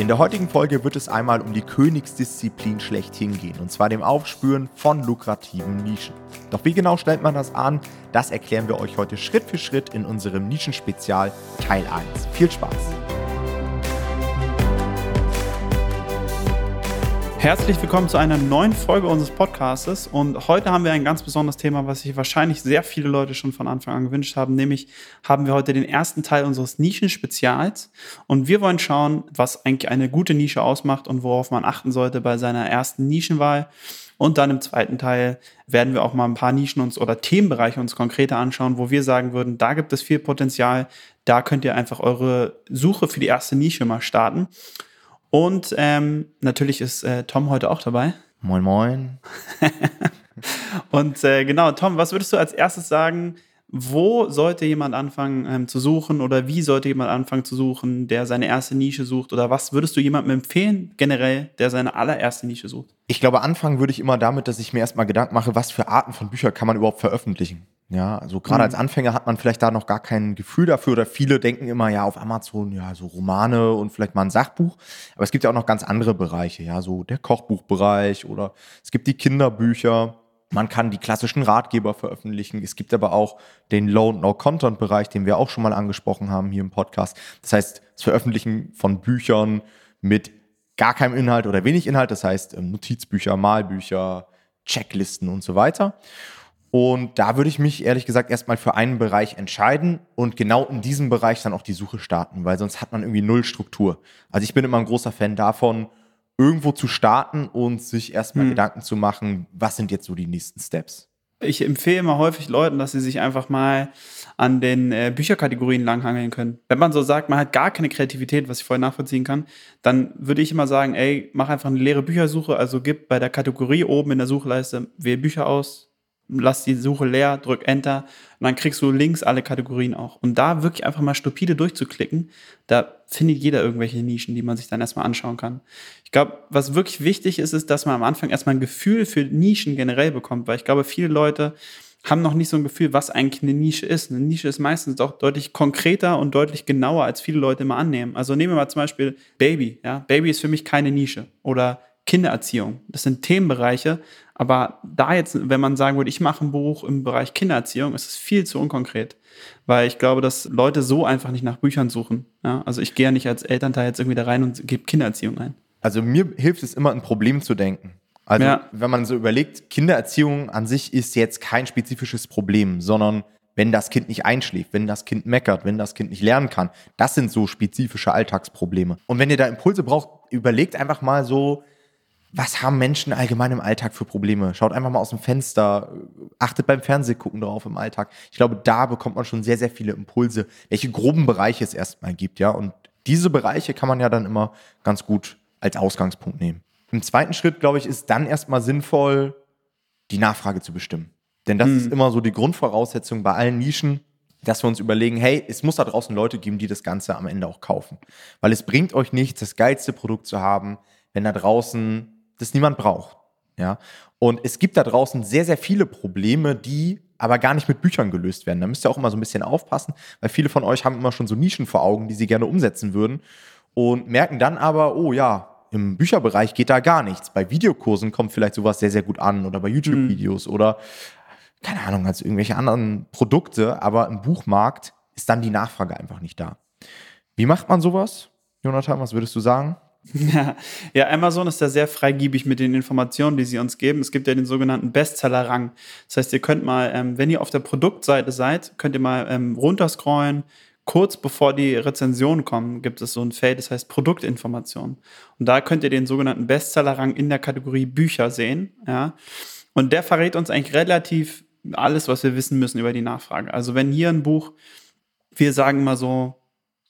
In der heutigen Folge wird es einmal um die Königsdisziplin schlechthin gehen, und zwar dem Aufspüren von lukrativen Nischen. Doch wie genau stellt man das an? Das erklären wir euch heute Schritt für Schritt in unserem Nischenspezial Teil 1. Viel Spaß! Herzlich willkommen zu einer neuen Folge unseres Podcastes und heute haben wir ein ganz besonderes Thema, was sich wahrscheinlich sehr viele Leute schon von Anfang an gewünscht haben, nämlich haben wir heute den ersten Teil unseres Nischenspezials und wir wollen schauen, was eigentlich eine gute Nische ausmacht und worauf man achten sollte bei seiner ersten Nischenwahl. Und dann im zweiten Teil werden wir auch mal ein paar Nischen uns oder Themenbereiche uns konkreter anschauen, wo wir sagen würden, da gibt es viel Potenzial, da könnt ihr einfach eure Suche für die erste Nische mal starten. Und ähm, natürlich ist äh, Tom heute auch dabei. Moin, moin. und äh, genau, Tom, was würdest du als erstes sagen? Wo sollte jemand anfangen ähm, zu suchen oder wie sollte jemand anfangen zu suchen, der seine erste Nische sucht? Oder was würdest du jemandem empfehlen, generell, der seine allererste Nische sucht? Ich glaube, anfangen würde ich immer damit, dass ich mir erstmal Gedanken mache, was für Arten von Büchern kann man überhaupt veröffentlichen. Ja, also gerade mhm. als Anfänger hat man vielleicht da noch gar kein Gefühl dafür oder viele denken immer ja auf Amazon ja so Romane und vielleicht mal ein Sachbuch, aber es gibt ja auch noch ganz andere Bereiche, ja, so der Kochbuchbereich oder es gibt die Kinderbücher. Man kann die klassischen Ratgeber veröffentlichen. Es gibt aber auch den Low No Content Bereich, den wir auch schon mal angesprochen haben hier im Podcast. Das heißt, das Veröffentlichen von Büchern mit gar keinem Inhalt oder wenig Inhalt, das heißt ähm, Notizbücher, Malbücher, Checklisten und so weiter. Und da würde ich mich ehrlich gesagt erstmal für einen Bereich entscheiden und genau in diesem Bereich dann auch die Suche starten, weil sonst hat man irgendwie null Struktur. Also ich bin immer ein großer Fan davon, irgendwo zu starten und sich erstmal hm. Gedanken zu machen, was sind jetzt so die nächsten Steps. Ich empfehle immer häufig Leuten, dass sie sich einfach mal an den äh, Bücherkategorien langhangeln können. Wenn man so sagt, man hat gar keine Kreativität, was ich vorher nachvollziehen kann, dann würde ich immer sagen, ey, mach einfach eine leere Büchersuche, also gib bei der Kategorie oben in der Suchleiste, wähl Bücher aus, lass die Suche leer, drück Enter und dann kriegst du links alle Kategorien auch. Und da wirklich einfach mal stupide durchzuklicken, da findet jeder irgendwelche Nischen, die man sich dann erstmal anschauen kann. Ich glaube, was wirklich wichtig ist, ist, dass man am Anfang erstmal ein Gefühl für Nischen generell bekommt, weil ich glaube, viele Leute haben noch nicht so ein Gefühl, was eigentlich eine Nische ist. Eine Nische ist meistens doch deutlich konkreter und deutlich genauer, als viele Leute immer annehmen. Also nehmen wir mal zum Beispiel Baby. Ja? Baby ist für mich keine Nische. Oder Kindererziehung. Das sind Themenbereiche, aber da jetzt, wenn man sagen würde, ich mache ein Buch im Bereich Kindererziehung, ist es viel zu unkonkret. Weil ich glaube, dass Leute so einfach nicht nach Büchern suchen. Ja? Also ich gehe ja nicht als Elternteil jetzt irgendwie da rein und gebe Kindererziehung ein. Also mir hilft es immer, ein Problem zu denken. Also ja. wenn man so überlegt, Kindererziehung an sich ist jetzt kein spezifisches Problem, sondern wenn das Kind nicht einschläft, wenn das Kind meckert, wenn das Kind nicht lernen kann, das sind so spezifische Alltagsprobleme. Und wenn ihr da Impulse braucht, überlegt einfach mal so, was haben Menschen allgemein im Alltag für Probleme? Schaut einfach mal aus dem Fenster, achtet beim Fernsehgucken drauf im Alltag. Ich glaube, da bekommt man schon sehr, sehr viele Impulse, welche groben Bereiche es erstmal gibt, ja. Und diese Bereiche kann man ja dann immer ganz gut als Ausgangspunkt nehmen. Im zweiten Schritt, glaube ich, ist dann erstmal sinnvoll, die Nachfrage zu bestimmen. Denn das mhm. ist immer so die Grundvoraussetzung bei allen Nischen, dass wir uns überlegen, hey, es muss da draußen Leute geben, die das Ganze am Ende auch kaufen. Weil es bringt euch nichts, das geilste Produkt zu haben, wenn da draußen das niemand braucht. Ja. Und es gibt da draußen sehr, sehr viele Probleme, die aber gar nicht mit Büchern gelöst werden. Da müsst ihr auch immer so ein bisschen aufpassen, weil viele von euch haben immer schon so Nischen vor Augen, die sie gerne umsetzen würden und merken dann aber, oh ja, im Bücherbereich geht da gar nichts. Bei Videokursen kommt vielleicht sowas sehr, sehr gut an oder bei YouTube-Videos mhm. oder keine Ahnung, als irgendwelche anderen Produkte, aber im Buchmarkt ist dann die Nachfrage einfach nicht da. Wie macht man sowas? Jonathan, was würdest du sagen? Ja, ja, Amazon ist da sehr freigiebig mit den Informationen, die sie uns geben. Es gibt ja den sogenannten Bestseller-Rang. Das heißt, ihr könnt mal, ähm, wenn ihr auf der Produktseite seid, könnt ihr mal ähm, runterscrollen. Kurz bevor die Rezensionen kommen, gibt es so ein Feld, das heißt Produktinformation. Und da könnt ihr den sogenannten Bestseller-Rang in der Kategorie Bücher sehen. Ja. Und der verrät uns eigentlich relativ alles, was wir wissen müssen über die Nachfrage. Also wenn hier ein Buch, wir sagen mal so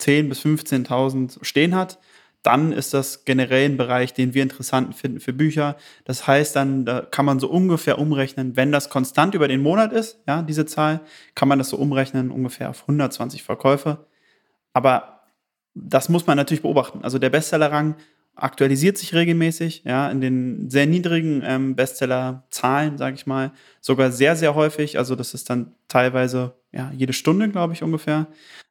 10.000 bis 15.000 stehen hat, dann ist das generell ein Bereich, den wir interessant finden für Bücher. Das heißt, dann da kann man so ungefähr umrechnen, wenn das konstant über den Monat ist, ja, diese Zahl, kann man das so umrechnen ungefähr auf 120 Verkäufe. Aber das muss man natürlich beobachten. Also der Bestsellerrang aktualisiert sich regelmäßig, ja, in den sehr niedrigen ähm, Bestseller-Zahlen, sage ich mal, sogar sehr, sehr häufig. Also das ist dann teilweise ja, jede Stunde, glaube ich, ungefähr.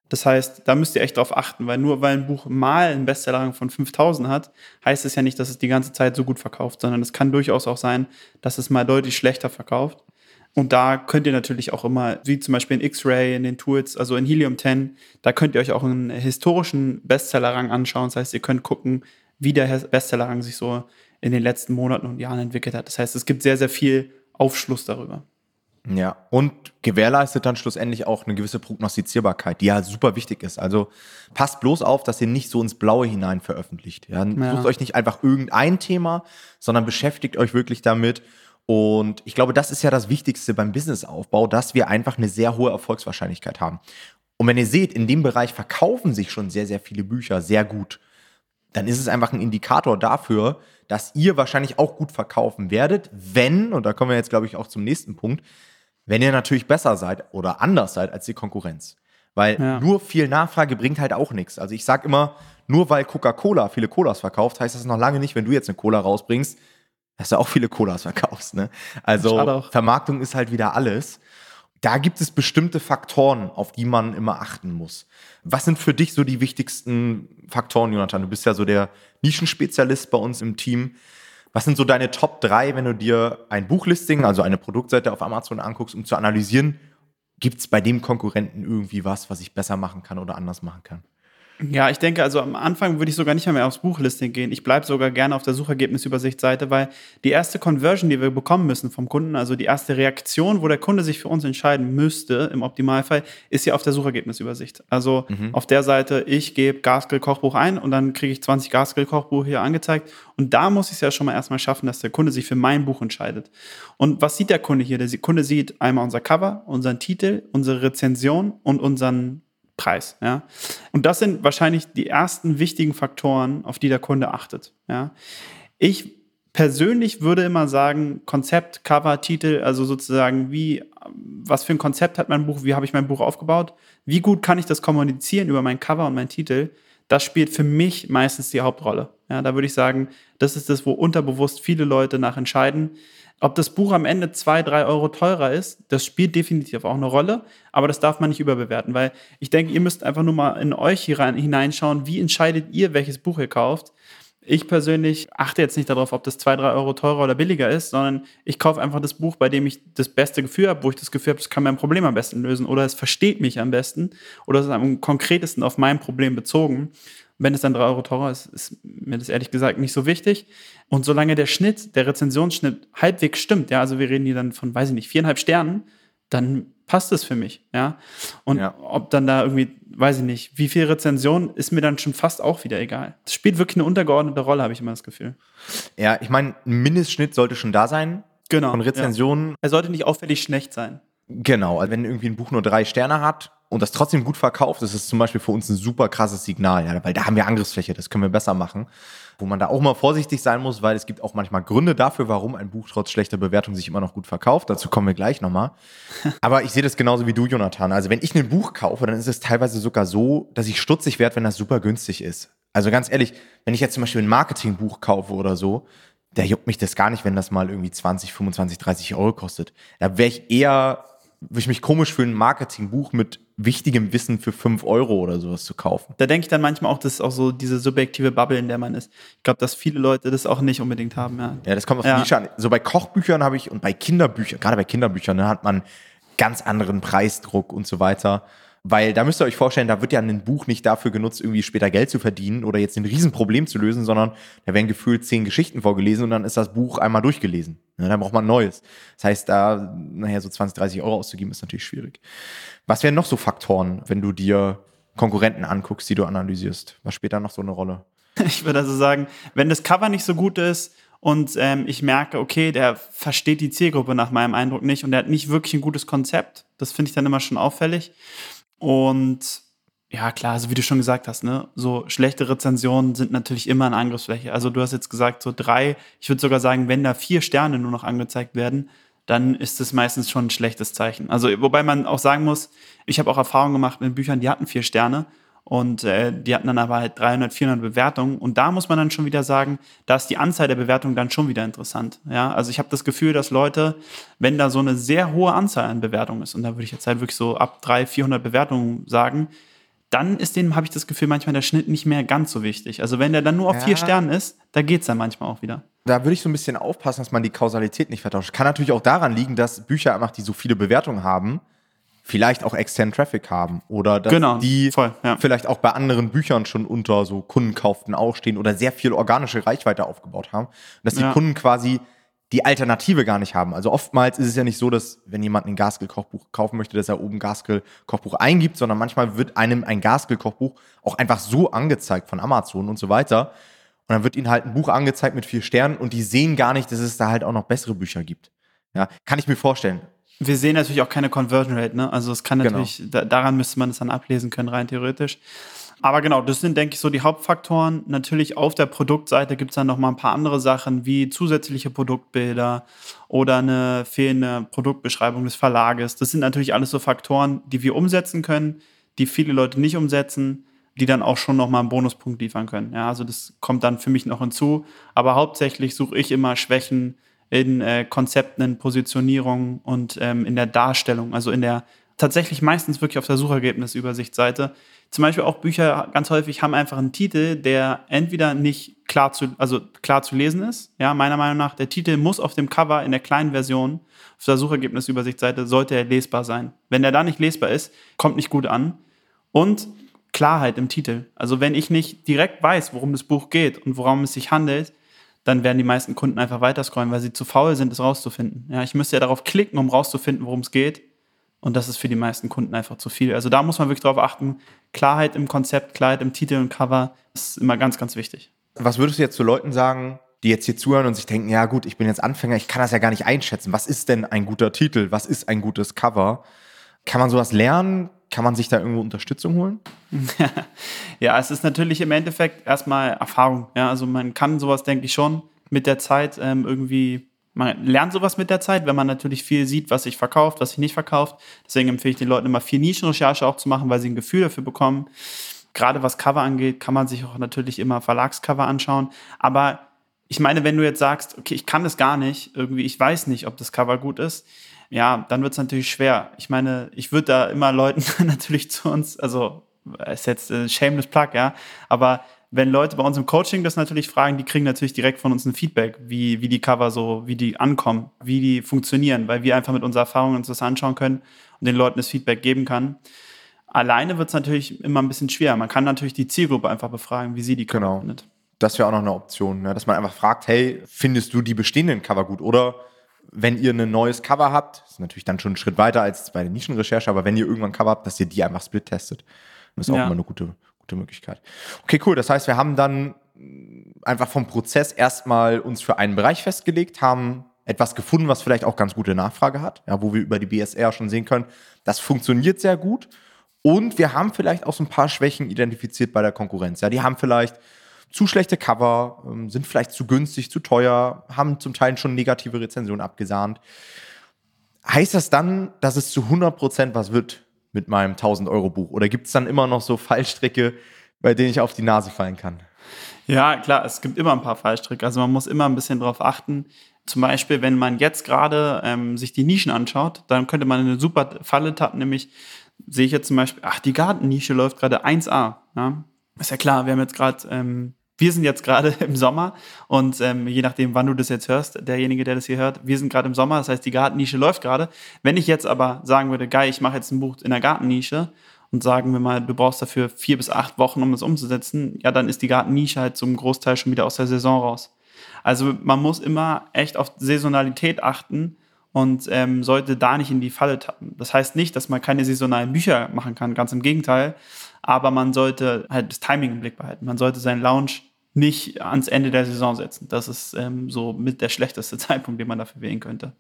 Das heißt, da müsst ihr echt drauf achten, weil nur weil ein Buch mal einen Bestsellerrang von 5000 hat, heißt es ja nicht, dass es die ganze Zeit so gut verkauft, sondern es kann durchaus auch sein, dass es mal deutlich schlechter verkauft. Und da könnt ihr natürlich auch immer, wie zum Beispiel in X-Ray, in den Tools, also in Helium 10, da könnt ihr euch auch einen historischen Bestsellerrang anschauen. Das heißt, ihr könnt gucken, wie der Bestsellerrang sich so in den letzten Monaten und Jahren entwickelt hat. Das heißt, es gibt sehr, sehr viel Aufschluss darüber. Ja, und gewährleistet dann schlussendlich auch eine gewisse Prognostizierbarkeit, die ja super wichtig ist. Also passt bloß auf, dass ihr nicht so ins Blaue hinein veröffentlicht. Ja? ja. Sucht euch nicht einfach irgendein Thema, sondern beschäftigt euch wirklich damit. Und ich glaube, das ist ja das Wichtigste beim Businessaufbau, dass wir einfach eine sehr hohe Erfolgswahrscheinlichkeit haben. Und wenn ihr seht, in dem Bereich verkaufen sich schon sehr, sehr viele Bücher sehr gut, dann ist es einfach ein Indikator dafür, dass ihr wahrscheinlich auch gut verkaufen werdet, wenn, und da kommen wir jetzt, glaube ich, auch zum nächsten Punkt, wenn ihr natürlich besser seid oder anders seid als die Konkurrenz. Weil ja. nur viel Nachfrage bringt halt auch nichts. Also ich sage immer, nur weil Coca-Cola viele Colas verkauft, heißt das noch lange nicht, wenn du jetzt eine Cola rausbringst, dass du auch viele Colas verkaufst. Ne? Also Vermarktung ist halt wieder alles. Da gibt es bestimmte Faktoren, auf die man immer achten muss. Was sind für dich so die wichtigsten Faktoren, Jonathan? Du bist ja so der Nischenspezialist bei uns im Team. Was sind so deine Top 3, wenn du dir ein Buchlisting, also eine Produktseite auf Amazon anguckst, um zu analysieren, gibt es bei dem Konkurrenten irgendwie was, was ich besser machen kann oder anders machen kann? Ja, ich denke, also am Anfang würde ich sogar nicht mehr aufs Buchlisting gehen. Ich bleibe sogar gerne auf der Suchergebnisübersichtsseite, weil die erste Conversion, die wir bekommen müssen vom Kunden, also die erste Reaktion, wo der Kunde sich für uns entscheiden müsste, im Optimalfall, ist ja auf der Suchergebnisübersicht. Also mhm. auf der Seite, ich gebe Gasgrill Kochbuch ein und dann kriege ich 20 Gasgrill Kochbuch hier angezeigt. Und da muss ich es ja schon mal erstmal schaffen, dass der Kunde sich für mein Buch entscheidet. Und was sieht der Kunde hier? Der Kunde sieht einmal unser Cover, unseren Titel, unsere Rezension und unseren Preis. Ja? Und das sind wahrscheinlich die ersten wichtigen Faktoren, auf die der Kunde achtet. Ja? Ich persönlich würde immer sagen, Konzept, Cover, Titel, also sozusagen, wie, was für ein Konzept hat mein Buch, wie habe ich mein Buch aufgebaut, wie gut kann ich das kommunizieren über mein Cover und mein Titel, das spielt für mich meistens die Hauptrolle. Ja, da würde ich sagen, das ist das, wo unterbewusst viele Leute nach entscheiden. Ob das Buch am Ende zwei, drei Euro teurer ist, das spielt definitiv auch eine Rolle, aber das darf man nicht überbewerten, weil ich denke, ihr müsst einfach nur mal in euch hineinschauen, wie entscheidet ihr, welches Buch ihr kauft. Ich persönlich achte jetzt nicht darauf, ob das zwei, drei Euro teurer oder billiger ist, sondern ich kaufe einfach das Buch, bei dem ich das beste Gefühl habe, wo ich das Gefühl habe, das kann mein Problem am besten lösen oder es versteht mich am besten oder es ist am konkretesten auf mein Problem bezogen. Wenn es dann drei Euro teurer ist, ist mir das ehrlich gesagt nicht so wichtig. Und solange der Schnitt, der Rezensionsschnitt halbwegs stimmt, ja, also wir reden hier dann von, weiß ich nicht, viereinhalb Sternen, dann passt es für mich, ja. Und ja. ob dann da irgendwie, weiß ich nicht, wie viel Rezension ist mir dann schon fast auch wieder egal. Das spielt wirklich eine untergeordnete Rolle, habe ich immer das Gefühl. Ja, ich meine, ein Mindestschnitt sollte schon da sein. Genau. Von Rezensionen. Ja. Er sollte nicht auffällig schlecht sein. Genau, also wenn irgendwie ein Buch nur drei Sterne hat und das trotzdem gut verkauft, das ist zum Beispiel für uns ein super krasses Signal, ja, weil da haben wir Angriffsfläche, das können wir besser machen. Wo man da auch mal vorsichtig sein muss, weil es gibt auch manchmal Gründe dafür, warum ein Buch trotz schlechter Bewertung sich immer noch gut verkauft. Dazu kommen wir gleich nochmal. Aber ich sehe das genauso wie du, Jonathan. Also wenn ich ein Buch kaufe, dann ist es teilweise sogar so, dass ich stutzig werde, wenn das super günstig ist. Also ganz ehrlich, wenn ich jetzt zum Beispiel ein Marketingbuch kaufe oder so, da juckt mich das gar nicht, wenn das mal irgendwie 20, 25, 30 Euro kostet. Da wäre ich eher würde ich mich komisch fühlen, ein Marketingbuch mit wichtigem Wissen für 5 Euro oder sowas zu kaufen. Da denke ich dann manchmal auch, das ist auch so diese subjektive Bubble, in der man ist. Ich glaube, dass viele Leute das auch nicht unbedingt haben. Ja, ja das kommt auf die Nische an. So bei Kochbüchern habe ich und bei Kinderbüchern, gerade bei Kinderbüchern, ne, hat man ganz anderen Preisdruck und so weiter. Weil da müsst ihr euch vorstellen, da wird ja ein Buch nicht dafür genutzt, irgendwie später Geld zu verdienen oder jetzt ein Riesenproblem zu lösen, sondern da werden gefühlt zehn Geschichten vorgelesen und dann ist das Buch einmal durchgelesen. Ja, dann braucht man Neues. Das heißt, da nachher so 20, 30 Euro auszugeben, ist natürlich schwierig. Was wären noch so Faktoren, wenn du dir Konkurrenten anguckst, die du analysierst? Was spielt da noch so eine Rolle? Ich würde also sagen, wenn das Cover nicht so gut ist und ähm, ich merke, okay, der versteht die Zielgruppe nach meinem Eindruck nicht und der hat nicht wirklich ein gutes Konzept, das finde ich dann immer schon auffällig. Und ja, klar, also wie du schon gesagt hast, ne, so schlechte Rezensionen sind natürlich immer eine Angriffsfläche. Also du hast jetzt gesagt, so drei, ich würde sogar sagen, wenn da vier Sterne nur noch angezeigt werden, dann ist das meistens schon ein schlechtes Zeichen. Also, wobei man auch sagen muss, ich habe auch Erfahrungen gemacht mit Büchern, die hatten vier Sterne und äh, die hatten dann aber halt 300, 400 Bewertungen. Und da muss man dann schon wieder sagen, da ist die Anzahl der Bewertungen dann schon wieder interessant. Ja, also ich habe das Gefühl, dass Leute, wenn da so eine sehr hohe Anzahl an Bewertungen ist, und da würde ich jetzt halt wirklich so ab 300, 400 Bewertungen sagen, dann ist denen, habe ich das Gefühl, manchmal der Schnitt nicht mehr ganz so wichtig. Also wenn der dann nur auf ja. vier Sternen ist, da geht es dann manchmal auch wieder. Da würde ich so ein bisschen aufpassen, dass man die Kausalität nicht vertauscht. Kann natürlich auch daran liegen, dass Bücher einfach, die so viele Bewertungen haben, vielleicht auch externen Traffic haben oder dass genau, die voll, ja. vielleicht auch bei anderen Büchern schon unter so Kundenkauften auch stehen oder sehr viel organische Reichweite aufgebaut haben. Und dass die ja. Kunden quasi die Alternative gar nicht haben. Also oftmals ist es ja nicht so, dass wenn jemand ein Gaskell-Kochbuch kaufen möchte, dass er oben Gaskell-Kochbuch eingibt, sondern manchmal wird einem ein Gaskell-Kochbuch auch einfach so angezeigt von Amazon und so weiter. Und dann wird ihnen halt ein Buch angezeigt mit vier Sternen und die sehen gar nicht, dass es da halt auch noch bessere Bücher gibt. Ja, kann ich mir vorstellen. Wir sehen natürlich auch keine Conversion Rate, ne? Also es kann genau. natürlich, genau. da, daran müsste man es dann ablesen können, rein theoretisch. Aber genau, das sind, denke ich, so die Hauptfaktoren. Natürlich auf der Produktseite gibt es dann noch mal ein paar andere Sachen wie zusätzliche Produktbilder oder eine fehlende Produktbeschreibung des Verlages. Das sind natürlich alles so Faktoren, die wir umsetzen können, die viele Leute nicht umsetzen, die dann auch schon noch mal einen Bonuspunkt liefern können. Ja, also das kommt dann für mich noch hinzu. Aber hauptsächlich suche ich immer Schwächen in äh, Konzepten, in Positionierung und ähm, in der Darstellung, also in der tatsächlich meistens wirklich auf der Suchergebnisübersichtsseite zum Beispiel auch Bücher ganz häufig haben einfach einen Titel, der entweder nicht klar zu, also klar zu lesen ist. Ja, meiner Meinung nach, der Titel muss auf dem Cover in der kleinen Version auf der Suchergebnisübersichtsseite sollte er lesbar sein. Wenn der da nicht lesbar ist, kommt nicht gut an. Und Klarheit im Titel. Also wenn ich nicht direkt weiß, worum das Buch geht und worum es sich handelt, dann werden die meisten Kunden einfach weiter scrollen, weil sie zu faul sind, es rauszufinden. Ja, ich müsste ja darauf klicken, um rauszufinden, worum es geht. Und das ist für die meisten Kunden einfach zu viel. Also da muss man wirklich darauf achten. Klarheit im Konzept, Klarheit im Titel und Cover ist immer ganz, ganz wichtig. Was würdest du jetzt zu Leuten sagen, die jetzt hier zuhören und sich denken, ja gut, ich bin jetzt Anfänger, ich kann das ja gar nicht einschätzen. Was ist denn ein guter Titel? Was ist ein gutes Cover? Kann man sowas lernen? Kann man sich da irgendwo Unterstützung holen? ja, es ist natürlich im Endeffekt erstmal Erfahrung. Ja, also man kann sowas, denke ich, schon mit der Zeit ähm, irgendwie man lernt sowas mit der Zeit, wenn man natürlich viel sieht, was sich verkauft, was sich nicht verkauft. Deswegen empfehle ich den Leuten immer viel Nischenrecherche auch zu machen, weil sie ein Gefühl dafür bekommen. Gerade was Cover angeht, kann man sich auch natürlich immer Verlagscover anschauen. Aber ich meine, wenn du jetzt sagst, okay, ich kann das gar nicht, irgendwie, ich weiß nicht, ob das Cover gut ist, ja, dann wird es natürlich schwer. Ich meine, ich würde da immer Leuten natürlich zu uns, also ist jetzt ein shameless Plug, ja, aber wenn Leute bei uns im Coaching das natürlich fragen, die kriegen natürlich direkt von uns ein Feedback, wie, wie die Cover so, wie die ankommen, wie die funktionieren, weil wir einfach mit unserer Erfahrung uns das anschauen können und den Leuten das Feedback geben kann. Alleine wird es natürlich immer ein bisschen schwer. Man kann natürlich die Zielgruppe einfach befragen, wie sie die Cover genau. findet. Das wäre auch noch eine Option, ne? dass man einfach fragt, hey, findest du die bestehenden Cover gut? Oder wenn ihr ein neues Cover habt, ist natürlich dann schon ein Schritt weiter als bei der Nischenrecherche, aber wenn ihr irgendwann Cover habt, dass ihr die einfach split testet. Das ist auch ja. immer eine gute, gute Möglichkeit. Okay, cool. Das heißt, wir haben dann einfach vom Prozess erstmal uns für einen Bereich festgelegt, haben etwas gefunden, was vielleicht auch ganz gute Nachfrage hat, ja, wo wir über die BSR schon sehen können, das funktioniert sehr gut. Und wir haben vielleicht auch so ein paar Schwächen identifiziert bei der Konkurrenz. Ja, die haben vielleicht zu schlechte Cover, ähm, sind vielleicht zu günstig, zu teuer, haben zum Teil schon negative Rezensionen abgesahnt. Heißt das dann, dass es zu 100 Prozent was wird mit meinem 1000-Euro-Buch? Oder gibt es dann immer noch so Fallstricke, bei denen ich auf die Nase fallen kann? Ja, klar, es gibt immer ein paar Fallstricke. Also man muss immer ein bisschen drauf achten. Zum Beispiel, wenn man jetzt gerade ähm, sich die Nischen anschaut, dann könnte man eine super Falle tappen, nämlich sehe ich jetzt zum Beispiel, ach, die Gartennische läuft gerade 1A. Ja? Ist ja klar, wir haben jetzt gerade ähm, wir sind jetzt gerade im Sommer und ähm, je nachdem, wann du das jetzt hörst, derjenige, der das hier hört, wir sind gerade im Sommer, das heißt, die Gartennische läuft gerade. Wenn ich jetzt aber sagen würde, geil, ich mache jetzt ein Buch in der Gartennische und sagen wir mal, du brauchst dafür vier bis acht Wochen, um das umzusetzen, ja, dann ist die Gartennische halt zum Großteil schon wieder aus der Saison raus. Also man muss immer echt auf Saisonalität achten und ähm, sollte da nicht in die Falle tappen. Das heißt nicht, dass man keine saisonalen Bücher machen kann, ganz im Gegenteil. Aber man sollte halt das Timing im Blick behalten. Man sollte seinen Launch nicht ans Ende der Saison setzen. Das ist ähm, so mit der schlechteste Zeitpunkt, den man dafür wählen könnte.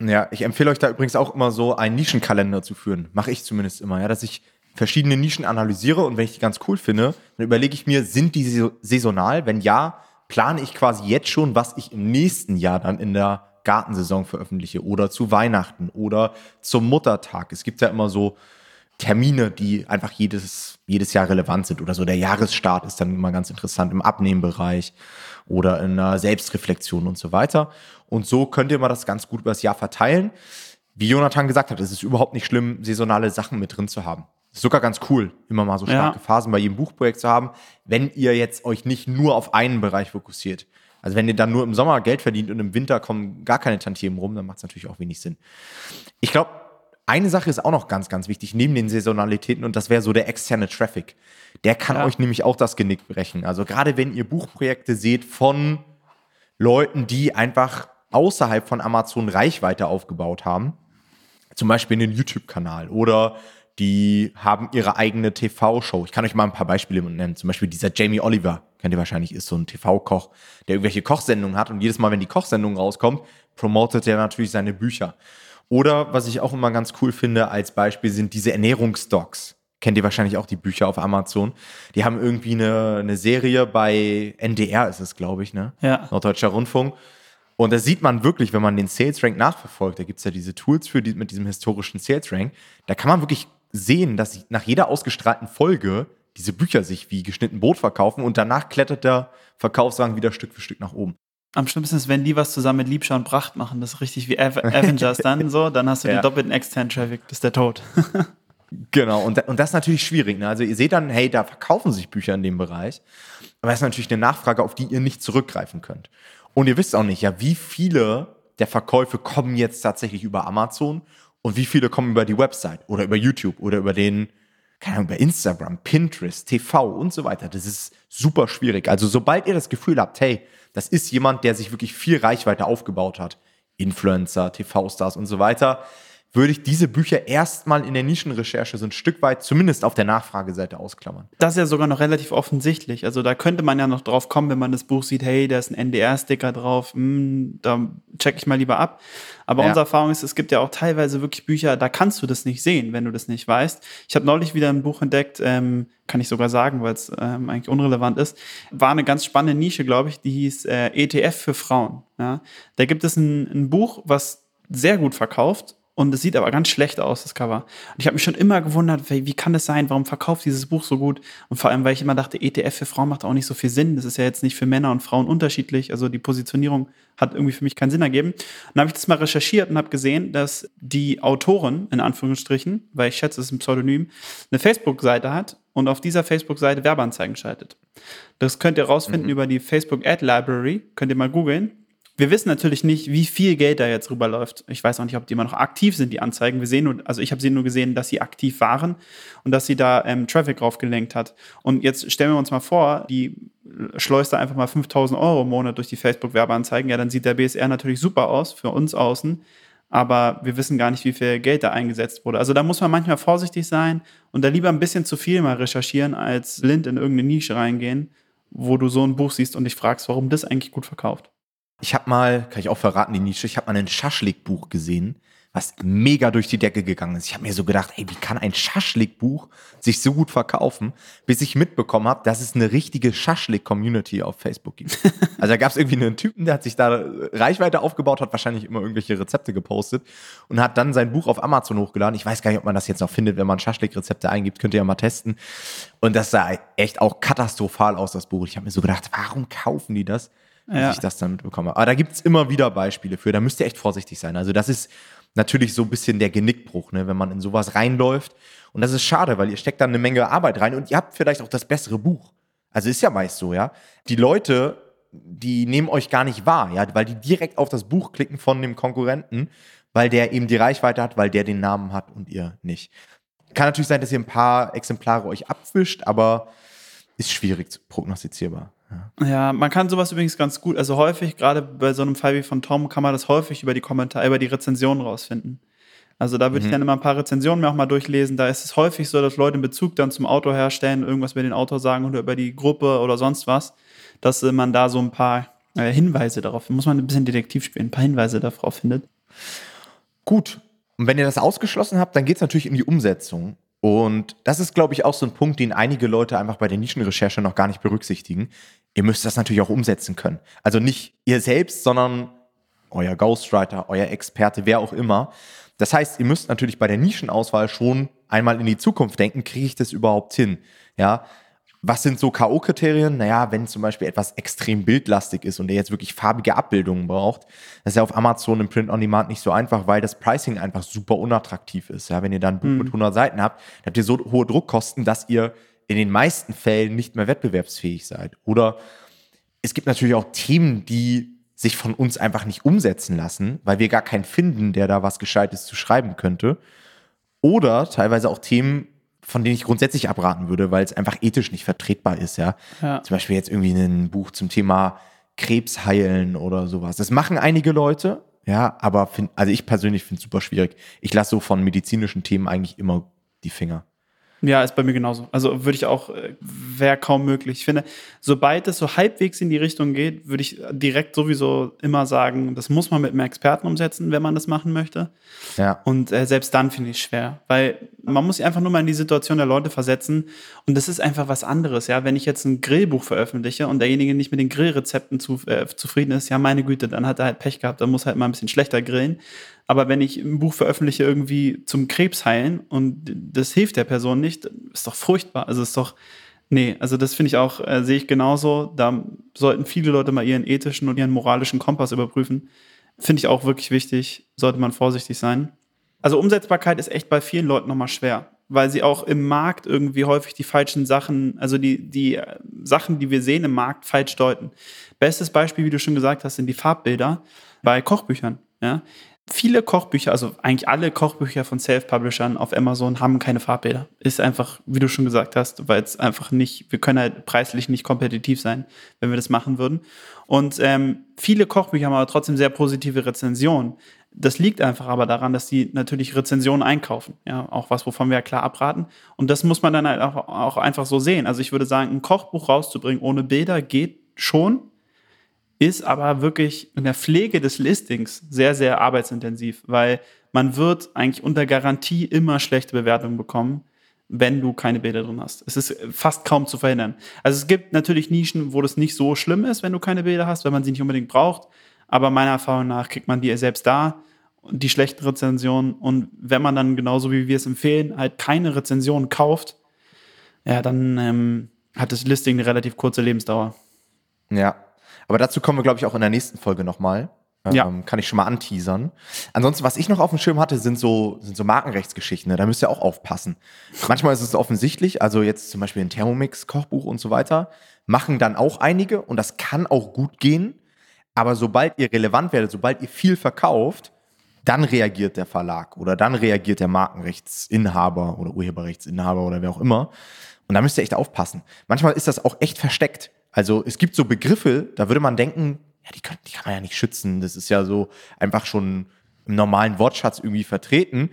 Ja, ich empfehle euch da übrigens auch immer so einen Nischenkalender zu führen. Mache ich zumindest immer, ja, dass ich verschiedene Nischen analysiere und wenn ich die ganz cool finde, dann überlege ich mir, sind die saisonal? Wenn ja, plane ich quasi jetzt schon, was ich im nächsten Jahr dann in der Gartensaison veröffentliche oder zu Weihnachten oder zum Muttertag. Es gibt ja immer so Termine, die einfach jedes, jedes Jahr relevant sind oder so. Der Jahresstart ist dann immer ganz interessant im Abnehmbereich oder in einer Selbstreflexion und so weiter. Und so könnt ihr mal das ganz gut über das Jahr verteilen. Wie Jonathan gesagt hat, es ist überhaupt nicht schlimm, saisonale Sachen mit drin zu haben. sogar ganz cool, immer mal so starke ja. Phasen bei jedem Buchprojekt zu haben, wenn ihr jetzt euch nicht nur auf einen Bereich fokussiert. Also wenn ihr dann nur im Sommer Geld verdient und im Winter kommen gar keine Tantiemen rum, dann macht es natürlich auch wenig Sinn. Ich glaube, eine Sache ist auch noch ganz, ganz wichtig, neben den Saisonalitäten, und das wäre so der externe Traffic. Der kann ja. euch nämlich auch das Genick brechen. Also gerade wenn ihr Buchprojekte seht von Leuten, die einfach außerhalb von Amazon Reichweite aufgebaut haben, zum Beispiel einen YouTube-Kanal oder die haben ihre eigene TV-Show. Ich kann euch mal ein paar Beispiele nennen. Zum Beispiel dieser Jamie Oliver, kennt ihr wahrscheinlich, ist so ein TV-Koch, der irgendwelche Kochsendungen hat und jedes Mal, wenn die Kochsendung rauskommt, promotet er natürlich seine Bücher. Oder was ich auch immer ganz cool finde als Beispiel sind diese Ernährungsdocs. Kennt ihr wahrscheinlich auch die Bücher auf Amazon. Die haben irgendwie eine, eine Serie bei NDR, ist es, glaube ich, ne? Ja. Norddeutscher Rundfunk. Und da sieht man wirklich, wenn man den Sales Rank nachverfolgt, da gibt es ja diese Tools für die, mit diesem historischen Sales Rank, da kann man wirklich sehen, dass nach jeder ausgestrahlten Folge diese Bücher sich wie geschnitten Brot verkaufen und danach klettert der Verkaufswagen wieder Stück für Stück nach oben. Am schlimmsten ist, wenn die was zusammen mit Liebscher und Pracht machen. Das ist richtig wie Avengers dann so. Dann hast du ja. den doppelten externen Traffic. Das ist der Tod. genau. Und, und das ist natürlich schwierig. Ne? Also ihr seht dann, hey, da verkaufen sich Bücher in dem Bereich. Aber das ist natürlich eine Nachfrage, auf die ihr nicht zurückgreifen könnt. Und ihr wisst auch nicht, ja, wie viele der Verkäufe kommen jetzt tatsächlich über Amazon und wie viele kommen über die Website oder über YouTube oder über den, keine Ahnung, über Instagram, Pinterest, TV und so weiter. Das ist super schwierig. Also sobald ihr das Gefühl habt, hey, das ist jemand, der sich wirklich viel Reichweite aufgebaut hat, Influencer, TV-Stars und so weiter, würde ich diese Bücher erstmal in der Nischenrecherche so ein Stück weit zumindest auf der Nachfrageseite ausklammern. Das ist ja sogar noch relativ offensichtlich. Also da könnte man ja noch drauf kommen, wenn man das Buch sieht, hey, da ist ein NDR-Sticker drauf, hm, da check ich mal lieber ab. Aber ja. unsere Erfahrung ist, es gibt ja auch teilweise wirklich Bücher, da kannst du das nicht sehen, wenn du das nicht weißt. Ich habe neulich wieder ein Buch entdeckt, ähm, kann ich sogar sagen, weil es ähm, eigentlich unrelevant ist. War eine ganz spannende Nische, glaube ich, die hieß äh, ETF für Frauen. Ja? Da gibt es ein, ein Buch, was sehr gut verkauft und es sieht aber ganz schlecht aus, das Cover. Und ich habe mich schon immer gewundert, wie, wie, kann das sein? Warum verkauft dieses Buch so gut? Und vor allem, weil ich immer dachte, ETF für Frauen macht auch nicht so viel Sinn. Das ist ja jetzt nicht für Männer und Frauen unterschiedlich. Also die Positionierung hat irgendwie für mich keinen Sinn ergeben. Und dann habe ich das mal recherchiert und habe gesehen, dass die Autorin, in Anführungsstrichen, weil ich schätze, es ist ein Pseudonym, eine Facebook-Seite hat und auf dieser Facebook-Seite Werbeanzeigen schaltet. Das könnt ihr rausfinden mhm. über die Facebook Ad Library. Könnt ihr mal googeln. Wir wissen natürlich nicht, wie viel Geld da jetzt rüberläuft. Ich weiß auch nicht, ob die immer noch aktiv sind, die Anzeigen. Wir sehen nur, also ich habe sie nur gesehen, dass sie aktiv waren und dass sie da ähm, Traffic draufgelenkt hat. Und jetzt stellen wir uns mal vor, die schleust da einfach mal 5000 Euro im Monat durch die Facebook-Werbeanzeigen. Ja, dann sieht der BSR natürlich super aus für uns außen. Aber wir wissen gar nicht, wie viel Geld da eingesetzt wurde. Also da muss man manchmal vorsichtig sein und da lieber ein bisschen zu viel mal recherchieren, als blind in irgendeine Nische reingehen, wo du so ein Buch siehst und dich fragst, warum das eigentlich gut verkauft. Ich habe mal, kann ich auch verraten, die Nische, ich habe mal ein Schaschlik-Buch gesehen, was mega durch die Decke gegangen ist. Ich habe mir so gedacht, ey, wie kann ein Schaschlik-Buch sich so gut verkaufen, bis ich mitbekommen habe, dass es eine richtige Schaschlik-Community auf Facebook gibt. also da gab es irgendwie einen Typen, der hat sich da Reichweite aufgebaut, hat wahrscheinlich immer irgendwelche Rezepte gepostet und hat dann sein Buch auf Amazon hochgeladen. Ich weiß gar nicht, ob man das jetzt noch findet, wenn man Schaschlik-Rezepte eingibt, könnt ihr ja mal testen. Und das sah echt auch katastrophal aus, das Buch. Ich habe mir so gedacht, warum kaufen die das? Ja. dass ich das dann mitbekomme. Aber da gibt es immer wieder Beispiele für. Da müsst ihr echt vorsichtig sein. Also das ist natürlich so ein bisschen der Genickbruch, ne, wenn man in sowas reinläuft. Und das ist schade, weil ihr steckt da eine Menge Arbeit rein und ihr habt vielleicht auch das bessere Buch. Also ist ja meist so, ja. Die Leute, die nehmen euch gar nicht wahr, ja, weil die direkt auf das Buch klicken von dem Konkurrenten, weil der eben die Reichweite hat, weil der den Namen hat und ihr nicht. Kann natürlich sein, dass ihr ein paar Exemplare euch abwischt, aber ist schwierig prognostizierbar. Ja. ja. man kann sowas übrigens ganz gut, also häufig, gerade bei so einem Fall wie von Tom, kann man das häufig über die Kommentare, über die Rezensionen rausfinden. Also da würde mhm. ich dann immer ein paar Rezensionen mir auch mal durchlesen. Da ist es häufig so, dass Leute einen Bezug dann zum Auto herstellen, irgendwas über den Autor sagen oder über die Gruppe oder sonst was, dass äh, man da so ein paar äh, Hinweise darauf, muss man ein bisschen Detektiv spielen, ein paar Hinweise darauf findet. Gut. Und wenn ihr das ausgeschlossen habt, dann geht es natürlich in die Umsetzung. Und das ist, glaube ich, auch so ein Punkt, den einige Leute einfach bei der Nischenrecherche noch gar nicht berücksichtigen. Ihr müsst das natürlich auch umsetzen können. Also nicht ihr selbst, sondern euer Ghostwriter, euer Experte, wer auch immer. Das heißt, ihr müsst natürlich bei der Nischenauswahl schon einmal in die Zukunft denken, kriege ich das überhaupt hin? Ja, Was sind so K.O.-Kriterien? Naja, wenn zum Beispiel etwas extrem bildlastig ist und der jetzt wirklich farbige Abbildungen braucht, das ist ja auf Amazon im Print on Demand nicht so einfach, weil das Pricing einfach super unattraktiv ist. Ja, wenn ihr dann ein Buch mhm. mit 100 Seiten habt, dann habt ihr so hohe Druckkosten, dass ihr in den meisten Fällen nicht mehr wettbewerbsfähig seid. Oder es gibt natürlich auch Themen, die sich von uns einfach nicht umsetzen lassen, weil wir gar keinen finden, der da was Gescheites zu schreiben könnte. Oder teilweise auch Themen, von denen ich grundsätzlich abraten würde, weil es einfach ethisch nicht vertretbar ist, ja? ja. Zum Beispiel jetzt irgendwie ein Buch zum Thema Krebs heilen oder sowas. Das machen einige Leute, ja, aber find, also ich persönlich finde es super schwierig. Ich lasse so von medizinischen Themen eigentlich immer die Finger. Ja, ist bei mir genauso. Also würde ich auch, äh, wäre kaum möglich. Ich finde, sobald es so halbwegs in die Richtung geht, würde ich direkt sowieso immer sagen, das muss man mit einem Experten umsetzen, wenn man das machen möchte. Ja. Und äh, selbst dann finde ich es schwer, weil man muss sich einfach nur mal in die Situation der Leute versetzen und das ist einfach was anderes. Ja, wenn ich jetzt ein Grillbuch veröffentliche und derjenige nicht mit den Grillrezepten zu, äh, zufrieden ist, ja, meine Güte, dann hat er halt Pech gehabt, dann muss halt mal ein bisschen schlechter grillen. Aber wenn ich ein Buch veröffentliche irgendwie zum Krebs heilen und das hilft der Person nicht, ist doch furchtbar. Also ist doch, nee, also das finde ich auch, äh, sehe ich genauso. Da sollten viele Leute mal ihren ethischen und ihren moralischen Kompass überprüfen. Finde ich auch wirklich wichtig, sollte man vorsichtig sein. Also Umsetzbarkeit ist echt bei vielen Leuten nochmal schwer, weil sie auch im Markt irgendwie häufig die falschen Sachen, also die, die äh, Sachen, die wir sehen im Markt, falsch deuten. Bestes Beispiel, wie du schon gesagt hast, sind die Farbbilder bei Kochbüchern. Ja? Viele Kochbücher, also eigentlich alle Kochbücher von Self-Publishern auf Amazon haben keine Farbbilder. Ist einfach, wie du schon gesagt hast, weil es einfach nicht, wir können halt preislich nicht kompetitiv sein, wenn wir das machen würden. Und ähm, viele Kochbücher haben aber trotzdem sehr positive Rezensionen. Das liegt einfach aber daran, dass die natürlich Rezensionen einkaufen. Ja, auch was, wovon wir ja klar abraten. Und das muss man dann halt auch, auch einfach so sehen. Also ich würde sagen, ein Kochbuch rauszubringen ohne Bilder geht schon, ist aber wirklich in der Pflege des Listings sehr, sehr arbeitsintensiv, weil man wird eigentlich unter Garantie immer schlechte Bewertungen bekommen, wenn du keine Bilder drin hast. Es ist fast kaum zu verhindern. Also es gibt natürlich Nischen, wo das nicht so schlimm ist, wenn du keine Bilder hast, wenn man sie nicht unbedingt braucht. Aber meiner Erfahrung nach kriegt man die selbst da, die schlechten Rezensionen. Und wenn man dann genauso wie wir es empfehlen, halt keine Rezensionen kauft, ja, dann ähm, hat das Listing eine relativ kurze Lebensdauer. Ja, aber dazu kommen wir, glaube ich, auch in der nächsten Folge nochmal. Ähm, ja. Kann ich schon mal anteasern. Ansonsten, was ich noch auf dem Schirm hatte, sind so, sind so Markenrechtsgeschichten. Ne? Da müsst ihr auch aufpassen. Manchmal ist es offensichtlich, also jetzt zum Beispiel ein Thermomix, Kochbuch und so weiter, machen dann auch einige und das kann auch gut gehen. Aber sobald ihr relevant werdet, sobald ihr viel verkauft, dann reagiert der Verlag oder dann reagiert der Markenrechtsinhaber oder Urheberrechtsinhaber oder wer auch immer. Und da müsst ihr echt aufpassen. Manchmal ist das auch echt versteckt. Also es gibt so Begriffe, da würde man denken, ja, die, können, die kann man ja nicht schützen. Das ist ja so einfach schon im normalen Wortschatz irgendwie vertreten.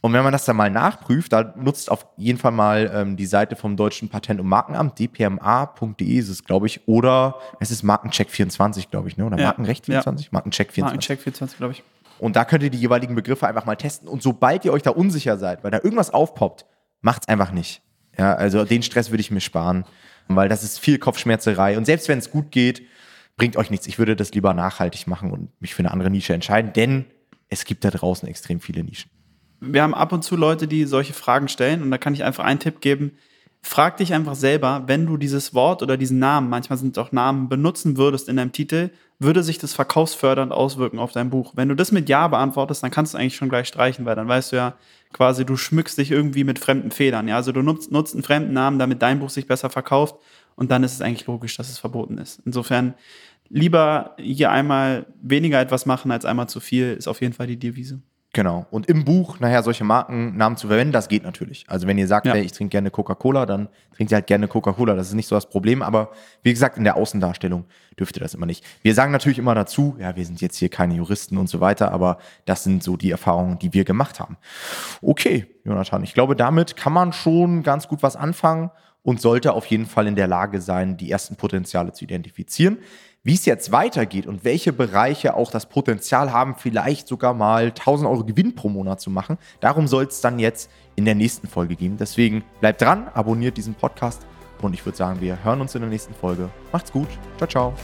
Und wenn man das dann mal nachprüft, da nutzt auf jeden Fall mal ähm, die Seite vom Deutschen Patent- und Markenamt, dpma.de ist es, glaube ich, oder es ist Markencheck 24, glaube ich, ne? oder ja, Markenrecht 24? Ja. Markencheck 24. Markencheck 24, glaube ich. Und da könnt ihr die jeweiligen Begriffe einfach mal testen. Und sobald ihr euch da unsicher seid, weil da irgendwas aufpoppt, macht's einfach nicht. Ja, also den Stress würde ich mir sparen weil das ist viel Kopfschmerzerei. Und selbst wenn es gut geht, bringt euch nichts. Ich würde das lieber nachhaltig machen und mich für eine andere Nische entscheiden, denn es gibt da draußen extrem viele Nischen. Wir haben ab und zu Leute, die solche Fragen stellen und da kann ich einfach einen Tipp geben. Frag dich einfach selber, wenn du dieses Wort oder diesen Namen, manchmal sind es auch Namen, benutzen würdest in deinem Titel, würde sich das verkaufsfördernd auswirken auf dein Buch? Wenn du das mit Ja beantwortest, dann kannst du eigentlich schon gleich streichen, weil dann weißt du ja quasi, du schmückst dich irgendwie mit fremden Federn. Ja? Also du nutzt, nutzt einen fremden Namen, damit dein Buch sich besser verkauft und dann ist es eigentlich logisch, dass es verboten ist. Insofern lieber hier einmal weniger etwas machen als einmal zu viel, ist auf jeden Fall die Devise. Genau. Und im Buch nachher solche Markennamen zu verwenden, das geht natürlich. Also wenn ihr sagt, ja. hey, ich trinke gerne Coca-Cola, dann trinkt ihr halt gerne Coca-Cola. Das ist nicht so das Problem. Aber wie gesagt, in der Außendarstellung dürft ihr das immer nicht. Wir sagen natürlich immer dazu, ja, wir sind jetzt hier keine Juristen und so weiter, aber das sind so die Erfahrungen, die wir gemacht haben. Okay, Jonathan, ich glaube, damit kann man schon ganz gut was anfangen und sollte auf jeden Fall in der Lage sein, die ersten Potenziale zu identifizieren. Wie es jetzt weitergeht und welche Bereiche auch das Potenzial haben, vielleicht sogar mal 1000 Euro Gewinn pro Monat zu machen, darum soll es dann jetzt in der nächsten Folge gehen. Deswegen bleibt dran, abonniert diesen Podcast und ich würde sagen, wir hören uns in der nächsten Folge. Macht's gut. Ciao, ciao.